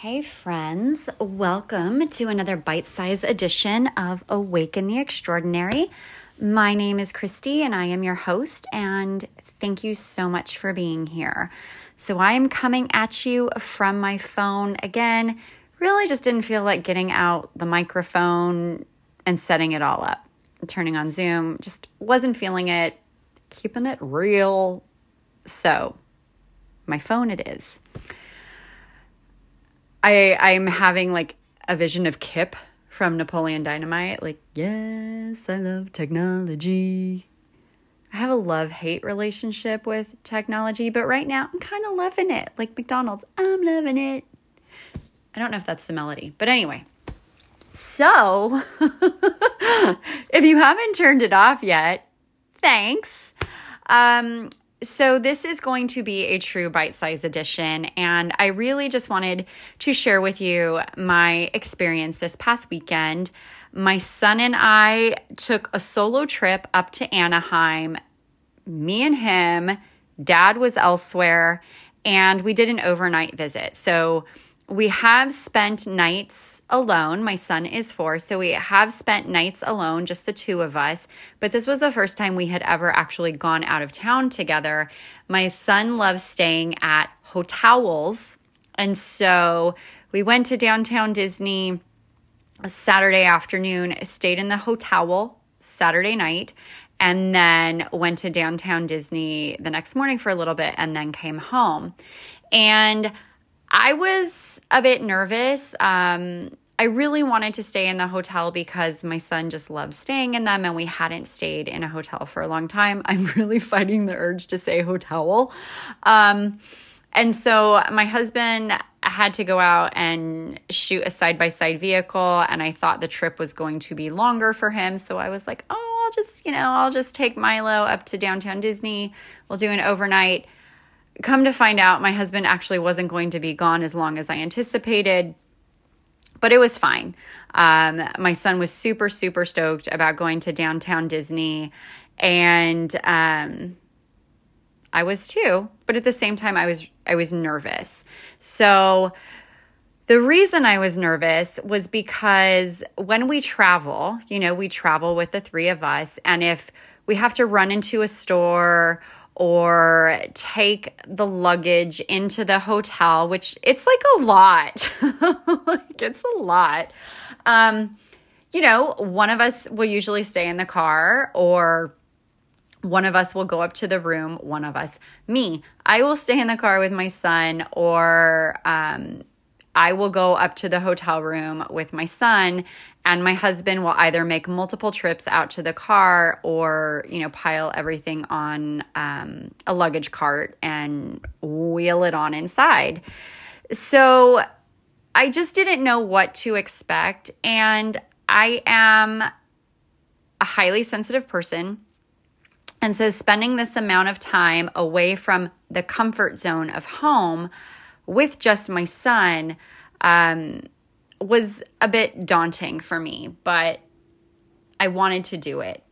Hey, friends, welcome to another bite sized edition of Awaken the Extraordinary. My name is Christy, and I am your host, and thank you so much for being here. So, I am coming at you from my phone again. Really just didn't feel like getting out the microphone and setting it all up, turning on Zoom, just wasn't feeling it, keeping it real. So, my phone it is. I I'm having like a vision of Kip from Napoleon Dynamite. Like, yes, I love technology. I have a love hate relationship with technology, but right now I'm kind of loving it. Like McDonald's, I'm loving it. I don't know if that's the melody, but anyway. So, if you haven't turned it off yet, thanks. Um, so, this is going to be a true bite size edition, and I really just wanted to share with you my experience this past weekend. My son and I took a solo trip up to Anaheim. Me and him, dad was elsewhere, and we did an overnight visit. So, we have spent nights alone. My son is four, so we have spent nights alone, just the two of us. But this was the first time we had ever actually gone out of town together. My son loves staying at hotels. And so we went to downtown Disney Saturday afternoon, stayed in the hotel Saturday night, and then went to downtown Disney the next morning for a little bit and then came home. And I was a bit nervous. Um, I really wanted to stay in the hotel because my son just loves staying in them and we hadn't stayed in a hotel for a long time. I'm really fighting the urge to say hotel. Um, and so my husband had to go out and shoot a side by side vehicle, and I thought the trip was going to be longer for him. So I was like, oh, I'll just, you know, I'll just take Milo up to downtown Disney. We'll do an overnight come to find out, my husband actually wasn't going to be gone as long as I anticipated, but it was fine. Um, my son was super, super stoked about going to downtown Disney, and um, I was too. But at the same time, I was I was nervous. So the reason I was nervous was because when we travel, you know, we travel with the three of us, and if we have to run into a store or take the luggage into the hotel, which it's like a lot. like it's a lot. Um, you know, one of us will usually stay in the car or one of us will go up to the room, one of us, me, I will stay in the car with my son or um, I will go up to the hotel room with my son and my husband will either make multiple trips out to the car or you know pile everything on um, a luggage cart and wheel it on inside. So i just didn't know what to expect. And i am a highly sensitive person. And so spending this amount of time away from the comfort zone of home with just my son um, was a bit daunting for me, but I wanted to do it.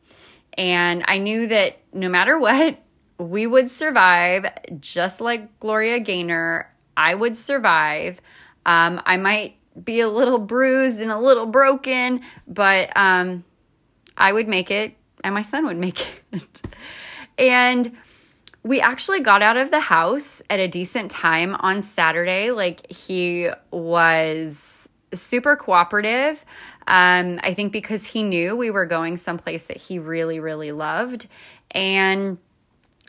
And I knew that no matter what, we would survive, just like Gloria Gaynor. I would survive. Um, I might be a little bruised and a little broken, but um, I would make it, and my son would make it. and we actually got out of the house at a decent time on Saturday. Like, he was super cooperative. Um, I think because he knew we were going someplace that he really, really loved. And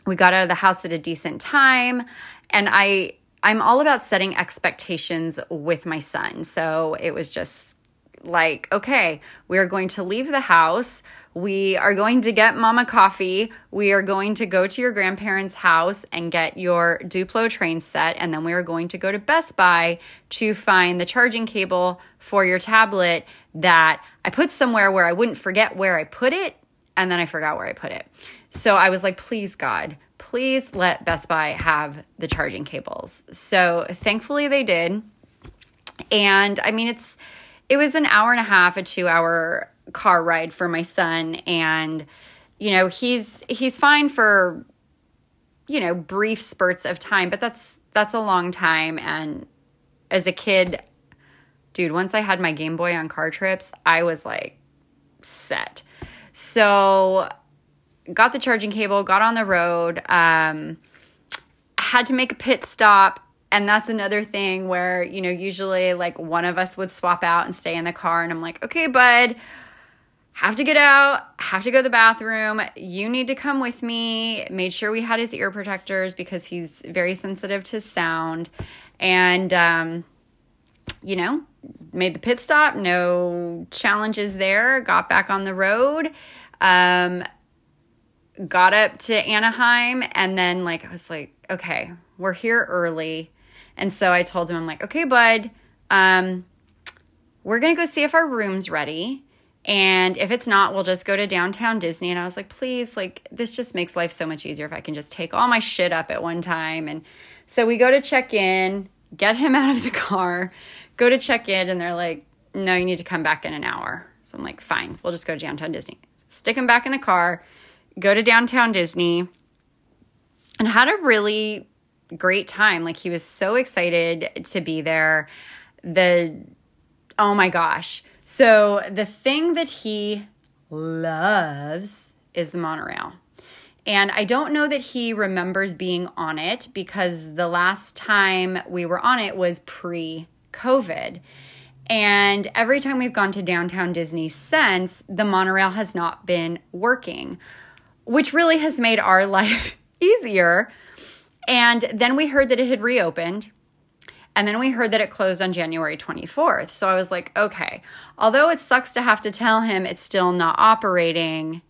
we got out of the house at a decent time. And I, I'm all about setting expectations with my son. So it was just like, okay, we're going to leave the house. We are going to get mama coffee. We are going to go to your grandparents' house and get your Duplo train set. And then we are going to go to Best Buy to find the charging cable for your tablet that I put somewhere where I wouldn't forget where I put it. And then I forgot where I put it. So I was like, please, God, please let Best Buy have the charging cables. So thankfully they did. And I mean, it's, it was an hour and a half, a two hour car ride for my son and you know he's he's fine for you know brief spurts of time but that's that's a long time and as a kid, dude, once I had my Game Boy on car trips, I was like set. So got the charging cable, got on the road, um, had to make a pit stop. And that's another thing where, you know, usually like one of us would swap out and stay in the car. And I'm like, okay, bud, have to get out, have to go to the bathroom. You need to come with me. Made sure we had his ear protectors because he's very sensitive to sound. And, um, you know, made the pit stop, no challenges there, got back on the road. Um, got up to Anaheim and then like I was like, okay, we're here early. And so I told him, I'm like, okay, bud, um, we're gonna go see if our room's ready. And if it's not, we'll just go to downtown Disney. And I was like, please, like, this just makes life so much easier if I can just take all my shit up at one time. And so we go to check in, get him out of the car, go to check in, and they're like, no, you need to come back in an hour. So I'm like, fine, we'll just go to downtown Disney. Stick him back in the car go to downtown Disney and had a really great time. Like he was so excited to be there. The oh my gosh. So the thing that he loves is the monorail. And I don't know that he remembers being on it because the last time we were on it was pre COVID. And every time we've gone to downtown Disney since, the monorail has not been working which really has made our life easier. And then we heard that it had reopened. And then we heard that it closed on January 24th. So I was like, okay, although it sucks to have to tell him it's still not operating,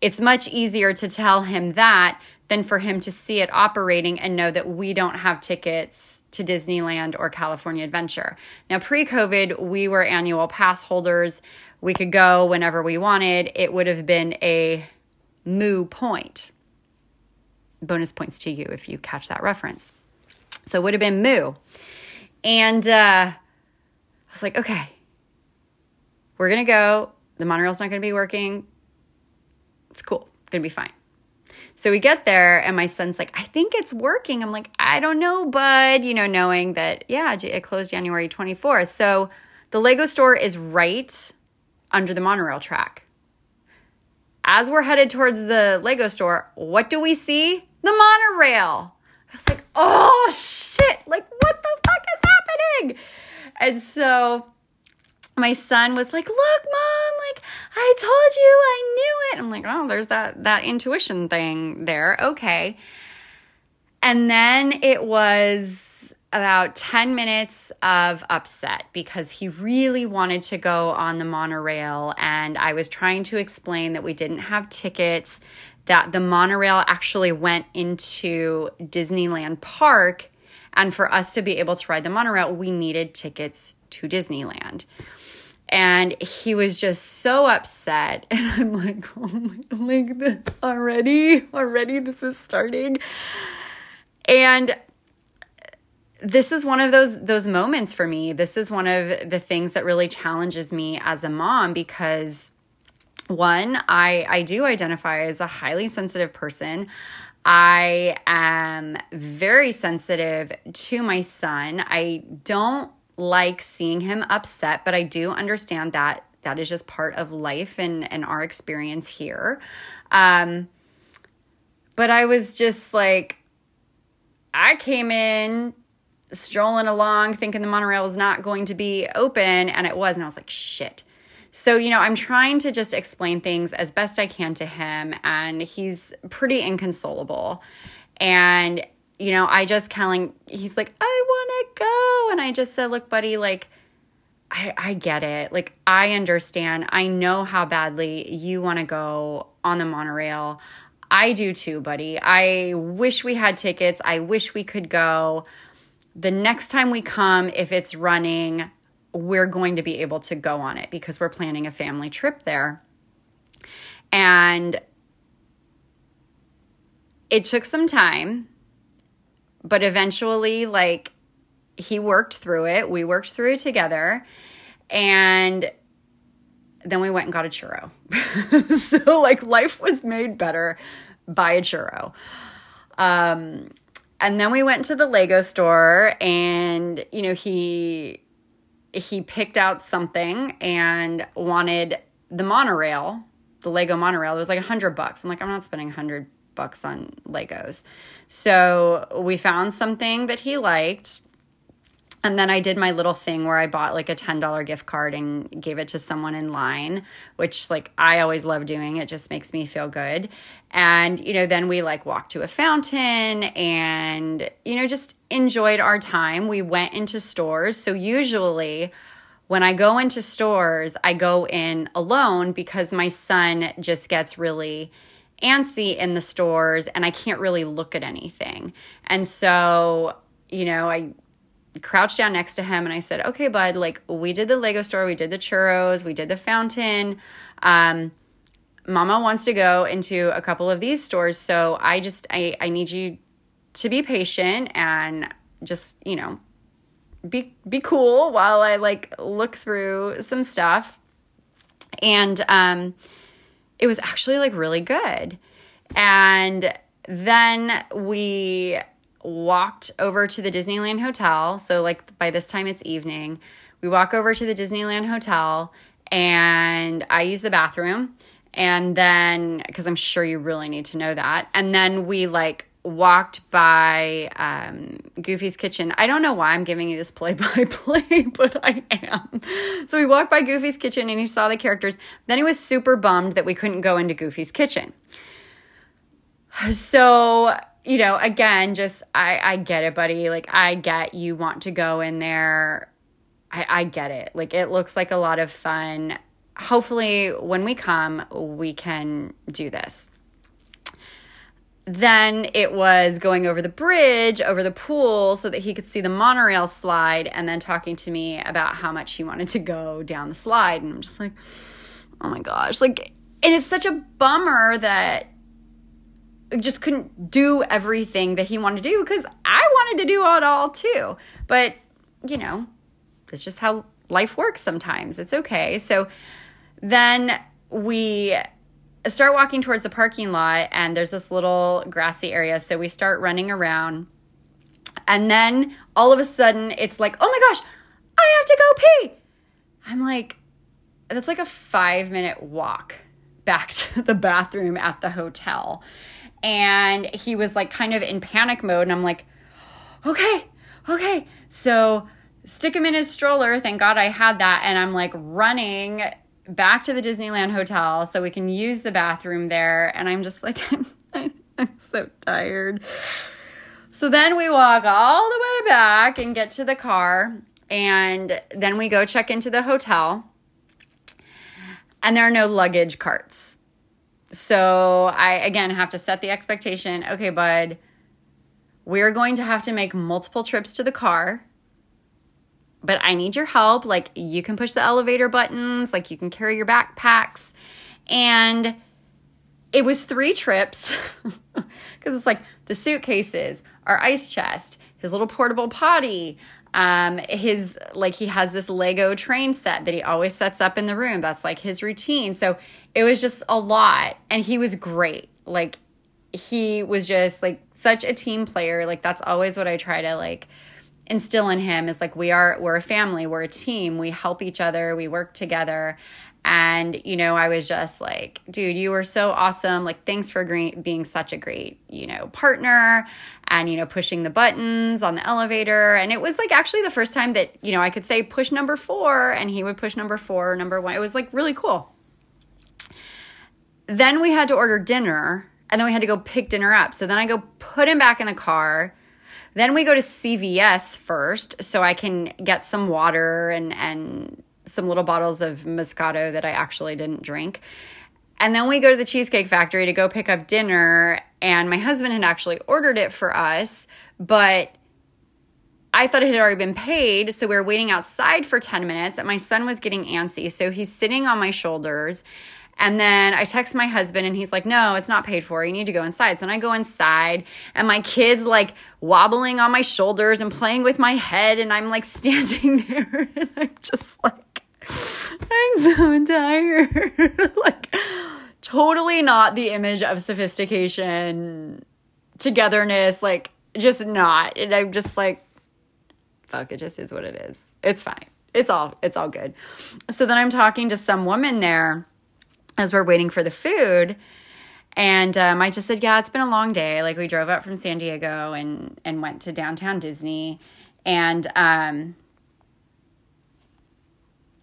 it's much easier to tell him that than for him to see it operating and know that we don't have tickets to Disneyland or California Adventure. Now, pre COVID, we were annual pass holders. We could go whenever we wanted. It would have been a moo point. Bonus points to you if you catch that reference. So it would have been moo. And uh, I was like, okay, we're going to go. The monorail's not going to be working. It's cool. It's going to be fine. So we get there, and my son's like, I think it's working. I'm like, I don't know, bud. You know, knowing that, yeah, it closed January 24th. So the Lego store is right under the monorail track as we're headed towards the Lego store, what do we see? The monorail. I was like, oh shit, like what the fuck is happening? And so my son was like, look, mom, like I told you, I knew it. I'm like, oh, there's that that intuition thing there. Okay. And then it was about 10 minutes of upset because he really wanted to go on the monorail. And I was trying to explain that we didn't have tickets, that the monorail actually went into Disneyland Park. And for us to be able to ride the monorail, we needed tickets to Disneyland. And he was just so upset. And I'm like, oh my, like already, already this is starting. And this is one of those those moments for me. This is one of the things that really challenges me as a mom because one, I I do identify as a highly sensitive person. I am very sensitive to my son. I don't like seeing him upset, but I do understand that that is just part of life and and our experience here. Um but I was just like I came in strolling along thinking the monorail was not going to be open and it was and I was like shit. So, you know, I'm trying to just explain things as best I can to him and he's pretty inconsolable. And you know, I just telling he's like, "I want to go." And I just said, "Look, buddy, like I, I get it. Like, I understand. I know how badly you want to go on the monorail. I do too, buddy. I wish we had tickets. I wish we could go the next time we come, if it's running, we're going to be able to go on it because we're planning a family trip there. And it took some time, but eventually, like, he worked through it. We worked through it together. And then we went and got a churro. so, like, life was made better by a churro. Um, and then we went to the Lego store and you know he he picked out something and wanted the monorail, the Lego monorail. It was like a hundred bucks. I'm like, I'm not spending a hundred bucks on Legos. So we found something that he liked and then I did my little thing where I bought like a $10 gift card and gave it to someone in line, which like I always love doing. It just makes me feel good. And, you know, then we like walked to a fountain and, you know, just enjoyed our time. We went into stores. So usually, when I go into stores, I go in alone because my son just gets really antsy in the stores and I can't really look at anything. And so, you know, I crouched down next to him and I said, "Okay, bud, like we did the Lego store, we did the churros, we did the fountain. Um, Mama wants to go into a couple of these stores, so I just I I need you to be patient and just, you know, be be cool while I like look through some stuff." And um it was actually like really good. And then we walked over to the Disneyland Hotel. So, like, by this time it's evening. We walk over to the Disneyland Hotel and I use the bathroom. And then, because I'm sure you really need to know that. And then we like walked by um, Goofy's Kitchen. I don't know why I'm giving you this play by play, but I am. So we walked by Goofy's Kitchen and he saw the characters. Then he was super bummed that we couldn't go into Goofy's Kitchen. So you know, again, just I I get it, buddy. Like I get you want to go in there. I I get it. Like it looks like a lot of fun. Hopefully when we come, we can do this. Then it was going over the bridge, over the pool, so that he could see the monorail slide, and then talking to me about how much he wanted to go down the slide. And I'm just like, oh my gosh. Like, and it's such a bummer that just couldn't do everything that he wanted to do because I wanted to do it all too. But, you know, it's just how life works sometimes. It's okay. So then we start walking towards the parking lot, and there's this little grassy area. So we start running around. And then all of a sudden, it's like, oh my gosh, I have to go pee. I'm like, that's like a five minute walk back to the bathroom at the hotel and he was like kind of in panic mode and i'm like okay okay. So stick him in his stroller thank god i had that and i'm like running back to the disneyland hotel so we can use the bathroom there and i'm just like i'm, so tired. So then we walk all the way back and get to the car and then we go check into the hotel and there are no luggage carts so I again have to set the expectation. Okay, bud, we're going to have to make multiple trips to the car. But I need your help. Like you can push the elevator buttons, like you can carry your backpacks. And it was three trips because it's like the suitcases, our ice chest, his little portable potty, um his like he has this lego train set that he always sets up in the room. That's like his routine. So it was just a lot. And he was great. Like he was just like such a team player. Like that's always what i try to like instill in him is like we are we're a family. We're a team. We help each other. We work together and, you know, I was just like, dude, you were so awesome. Like, thanks for being such a great, you know, partner and, you know, pushing the buttons on the elevator. And it was like actually the first time that, you know, I could say push number four and he would push number four, number one. It was like really cool. Then we had to order dinner and then we had to go pick dinner up. So then I go put him back in the car. Then we go to CVS first so I can get some water and, and, some little bottles of Moscato that I actually didn't drink. And then we go to the Cheesecake Factory to go pick up dinner. And my husband had actually ordered it for us, but I thought it had already been paid. So we were waiting outside for 10 minutes. And my son was getting antsy. So he's sitting on my shoulders. And then I text my husband and he's like, no, it's not paid for. You need to go inside. So then I go inside and my kid's like wobbling on my shoulders and playing with my head. And I'm like standing there and I'm just like, I'm so tired. like, totally not the image of sophistication, togetherness. Like, just not. And I'm just like, fuck, it just is what it is. It's fine. It's all it's all good. So then I'm talking to some woman there as we're waiting for the food. And um, I just said, yeah, it's been a long day. Like we drove up from San Diego and and went to downtown Disney, and um,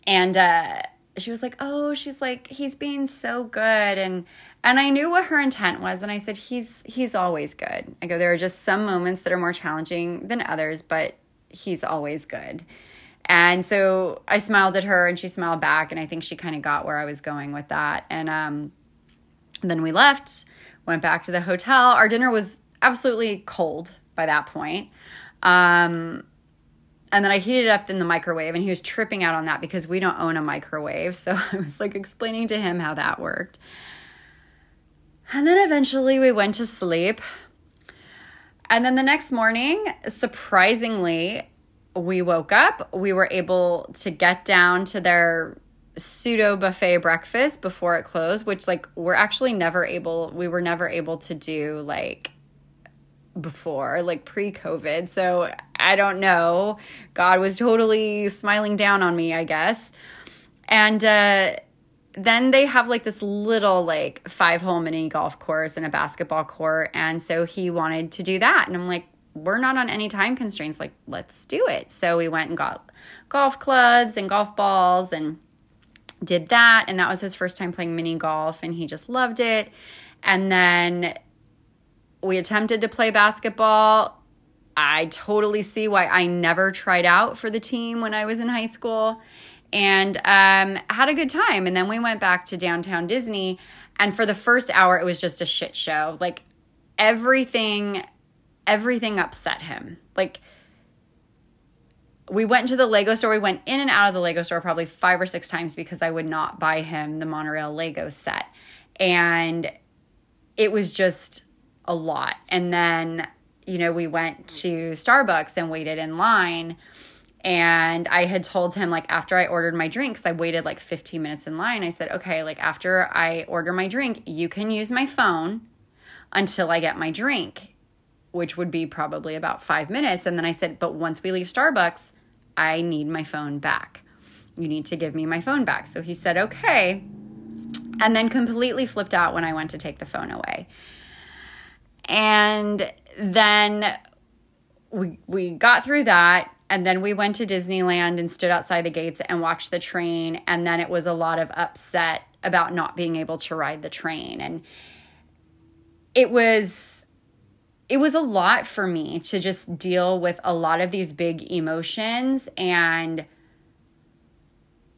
and uh, she was like, oh, she's like, he's being so good, and and I knew what her intent was, and I said, he's he's always good. I go, there are just some moments that are more challenging than others, but he's always good. And so I smiled at her and she smiled back. And I think she kind of got where I was going with that. And um, then we left, went back to the hotel. Our dinner was absolutely cold by that point. Um, and then I heated it up in the microwave, and he was tripping out on that because we don't own a microwave. So I was like explaining to him how that worked. And then eventually we went to sleep. And then the next morning, surprisingly, we woke up. We were able to get down to their pseudo buffet breakfast before it closed, which, like, we're actually never able, we were never able to do, like, before, like pre COVID. So I don't know. God was totally smiling down on me, I guess. And, uh, then they have like this little like five hole mini golf course and a basketball court and so he wanted to do that and i'm like we're not on any time constraints. Like, let's do it. So we went and got golf clubs and golf balls and did that. And that was his first time playing mini golf, and he just loved it. And then we attempted to play basketball. I totally see why I never tried out for the team when I was in high school and um, had a good time. And then we went back to downtown Disney. And for the first hour, it was just a shit show. Like everything everything upset him. Like, we went into the Lego store. We went in and out of the Lego store probably five or six times because I would not buy him the monorail Lego set. And it was just a lot. And then, you know, we went to Starbucks and waited in line. And I had told him, like, after I ordered my drinks, I waited like 15 minutes in line. I said, okay, like, after I order my drink, you can use my phone until I get my drink which would be probably about five minutes. And then I said, But once we leave Starbucks, I need my phone back. You need to give me my phone back. So he said, Okay. And then completely flipped out when I went to take the phone away. And then we, we got through that. And then we went to Disneyland and stood outside the gates and watched the train. And then it was a lot of upset about not being able to ride the train. And it was it was a lot for me to just deal with a lot of these big emotions and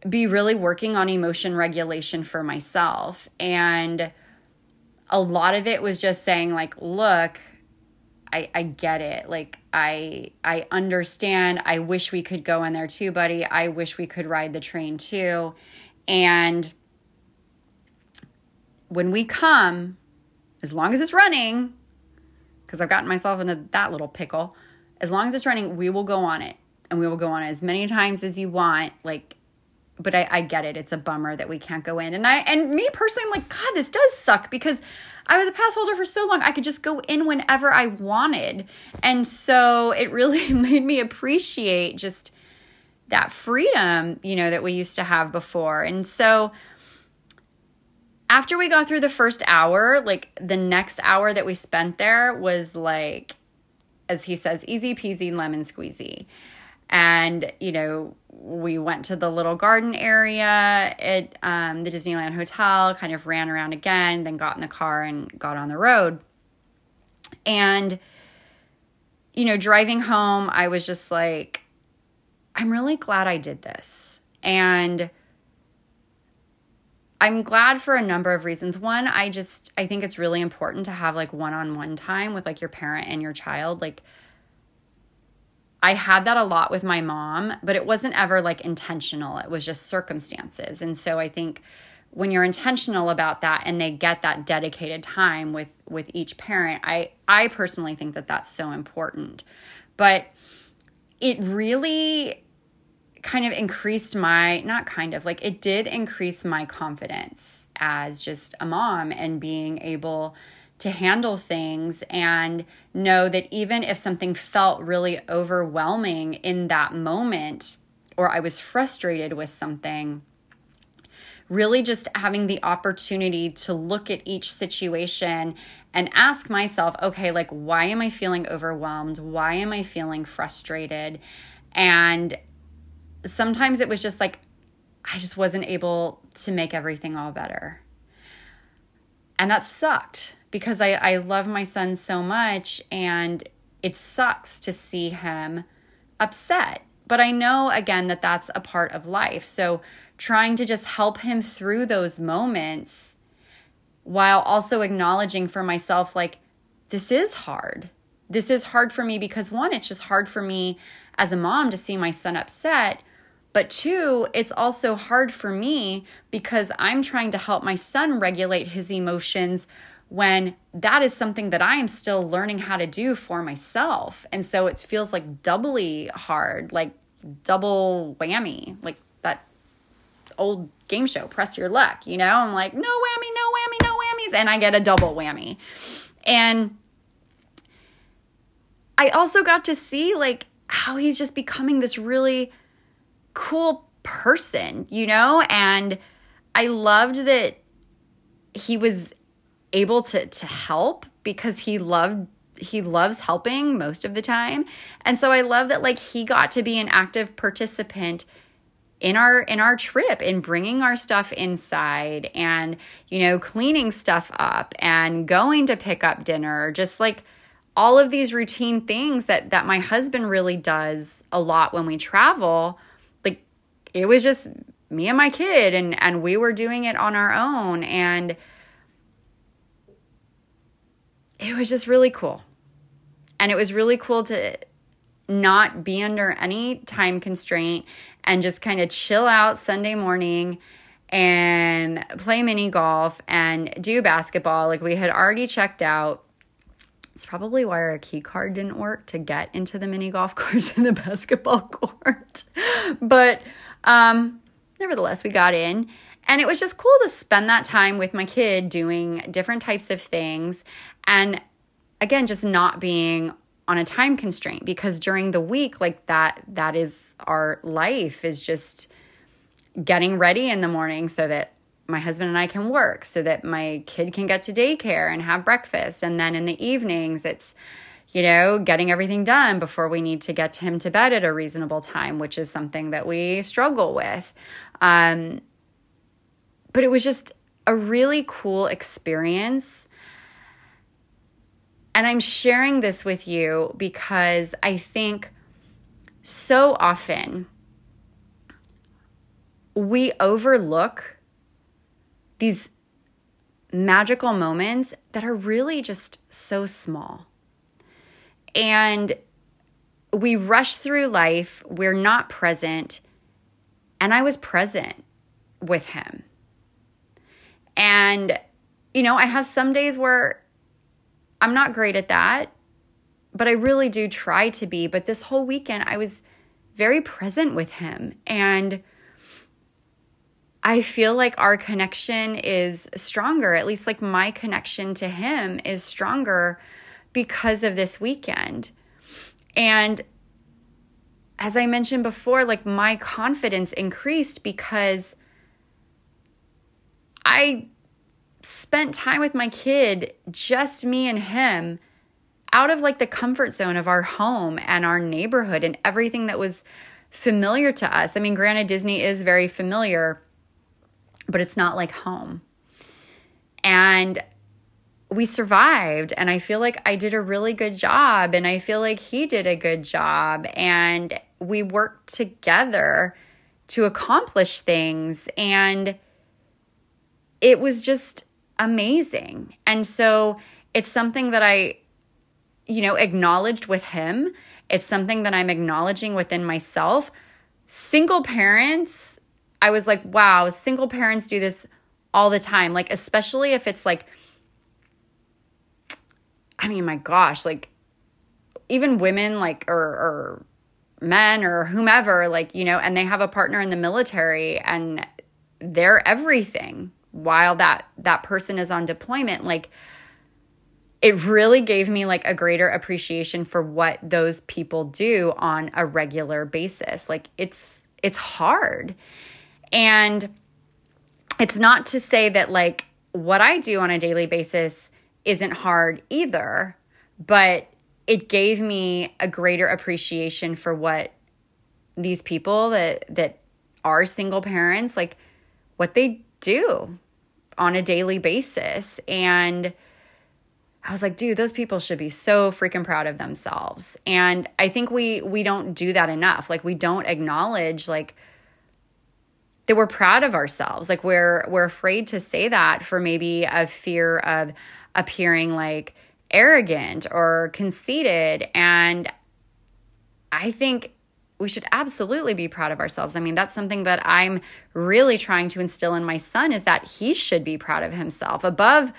be really working on emotion regulation for myself. And a lot of it was just saying, like, look, I, I get it. Like I I understand. I wish we could go in there too, buddy. I wish we could ride the train too. And when we come, as long as it's running, because I've gotten myself into that little pickle. As long as it's running, we will go on it and we will go on it as many times as you want. Like, but I, I get it. It's a bummer that we can't go in. And I, and me personally, I'm like, God, this does suck because I was a pass holder for so long. I could just go in whenever I wanted. And so it really made me appreciate just that freedom, you know, that we used to have before. And so, after we got through the first hour, like the next hour that we spent there was like, as he says, easy peasy lemon squeezy. And, you know, we went to the little garden area at um, the Disneyland Hotel, kind of ran around again, then got in the car and got on the road. And, you know, driving home, I was just like, I'm really glad I did this. And, I'm glad for a number of reasons. One, I just I think it's really important to have like one-on-one time with like your parent and your child. Like I had that a lot with my mom, but it wasn't ever like intentional. It was just circumstances. And so I think when you're intentional about that and they get that dedicated time with with each parent, I I personally think that that's so important. But it really kind of increased my not kind of like it did increase my confidence as just a mom and being able to handle things and know that even if something felt really overwhelming in that moment or I was frustrated with something, really just having the opportunity to look at each situation and ask myself, okay, like, why am I feeling overwhelmed? Why am I feeling frustrated? And sometimes it was just like, I just wasn't able to make everything all better. And that sucked because I, I love my son so much and it sucks to see him upset. But I know again that that's a part of life. So trying to just help him through those moments while also acknowledging for myself, like, this is hard. This is hard for me because one, it's just hard for me as a mom to see my son upset. But two, it's also hard for me because I'm trying to help my son regulate his emotions when that is something that I am still learning how to do for myself. And so it feels like doubly hard, like double whammy. Like that old game show, press your luck, you know? I'm like, no whammy, no whammy, no whammies. And I get a double whammy. And I also got to see like how he's just becoming this really cool person, you know? And I loved that he was able to to help because he loved he loves helping most of the time. And so I love that like he got to be an active participant in our in our trip in bringing our stuff inside and you know cleaning stuff up and going to pick up dinner just like all of these routine things that that my husband really does a lot when we travel like it was just me and my kid and and we were doing it on our own and it was just really cool and it was really cool to not be under any time constraint and just kind of chill out Sunday morning and play mini golf and do basketball. Like we had already checked out. It's probably why our key card didn't work to get into the mini golf course and the basketball court. but um, nevertheless, we got in. And it was just cool to spend that time with my kid doing different types of things. And again, just not being on a time constraint because during the week like that that is our life is just getting ready in the morning so that my husband and I can work so that my kid can get to daycare and have breakfast and then in the evenings it's you know getting everything done before we need to get him to bed at a reasonable time which is something that we struggle with um, but it was just a really cool experience and I'm sharing this with you because I think so often we overlook these magical moments that are really just so small. And we rush through life, we're not present. And I was present with him. And, you know, I have some days where I'm not great at that, but I really do try to be. But this whole weekend, I was very present with him. And I feel like our connection is stronger, at least like my connection to him is stronger because of this weekend. And as I mentioned before, like my confidence increased because I spent time with my kid, just me and him, out of like the comfort zone of our home and our neighborhood and everything that was familiar to us. I mean, granted, Disney is very familiar, but it's not like home. And we survived, and I feel like I did a really good job, and I feel like he did a good job, and we worked together to accomplish things. And it was just amazing. And so it's something that I, you know, acknowledged with him. It's something that I'm acknowledging within myself. Single parents, I was like, wow, single parents do this all the time. Like, especially if it's like, I mean, my gosh, like, even women, like, or, or men or whomever, like, you know, and they have a partner in the military and they're everything while that that person is on deployment like it really gave me like a greater appreciation for what those people do on a regular basis. Like it's it's hard. And it's not to say that like what I do on a daily basis isn't hard either, but it gave me a greater appreciation for what these people that that are single parents like what they do on a daily basis and I was like, dude, those people should be so freaking proud of themselves. And I think we we don't do that enough. Like we don't acknowledge like that we're proud of ourselves. Like we're we're afraid to say that for maybe a fear of appearing like arrogant or conceited and I think we should absolutely be proud of ourselves. I mean, that's something that I'm really trying to instill in my son is that he should be proud of himself above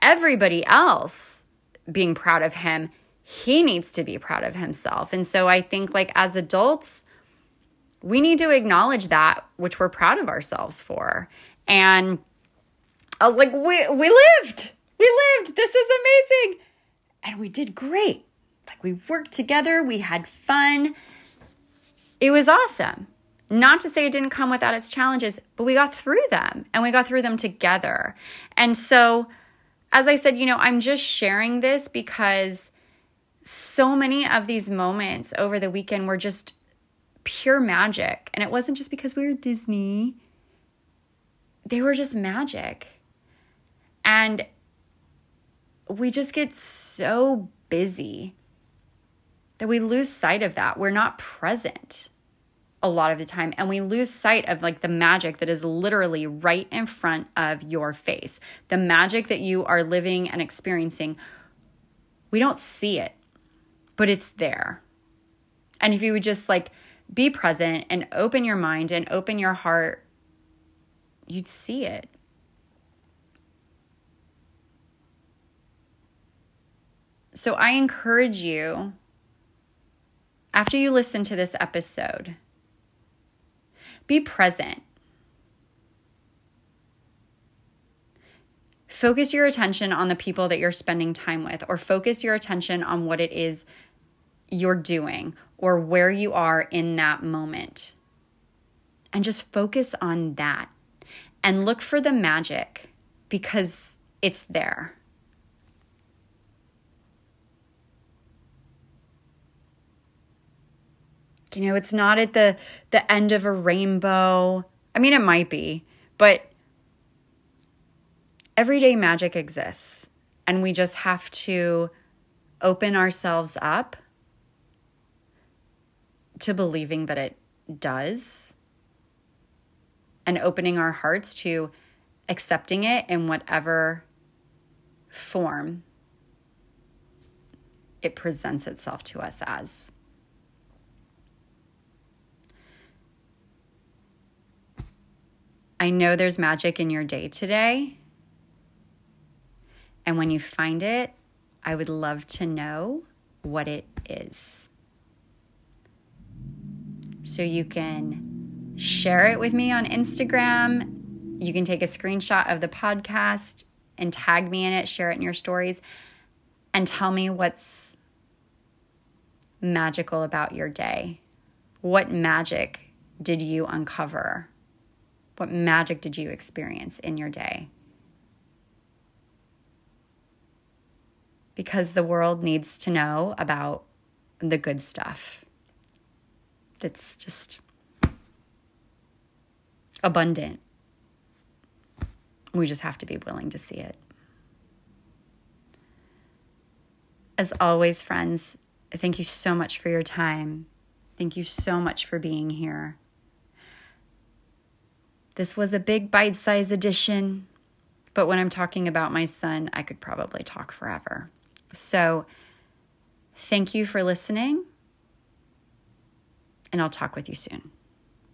everybody else being proud of him. He needs to be proud of himself. And so I think like as adults, we need to acknowledge that which we're proud of ourselves for. And I was like, we we lived. We lived. This is amazing. And we did great. Like we worked together, we had fun it was awesome. Not to say it didn't come without its challenges, but we got through them and we got through them together. And so, as I said, you know, I'm just sharing this because so many of these moments over the weekend were just pure magic. And it wasn't just because we were Disney, they were just magic. And we just get so busy that we lose sight of that. We're not present a lot of the time and we lose sight of like the magic that is literally right in front of your face. The magic that you are living and experiencing. We don't see it, but it's there. And if you would just like be present and open your mind and open your heart, you'd see it. So I encourage you after you listen to this episode be present. Focus your attention on the people that you're spending time with, or focus your attention on what it is you're doing or where you are in that moment. And just focus on that and look for the magic because it's there. You know, it's not at the the end of a rainbow. I mean, it might be, but everyday magic exists. And we just have to open ourselves up to believing that it does and opening our hearts to accepting it in whatever form it presents itself to us as. I know there's magic in your day today. And when you find it, I would love to know what it is. So you can share it with me on Instagram. You can take a screenshot of the podcast and tag me in it, share it in your stories, and tell me what's magical about your day. What magic did you uncover? What magic did you experience in your day? Because the world needs to know about the good stuff that's just abundant. We just have to be willing to see it. As always, friends, thank you so much for your time. Thank you so much for being here. This was a big bite size edition, but when I'm talking about my son, I could probably talk forever. So, thank you for listening, and I'll talk with you soon.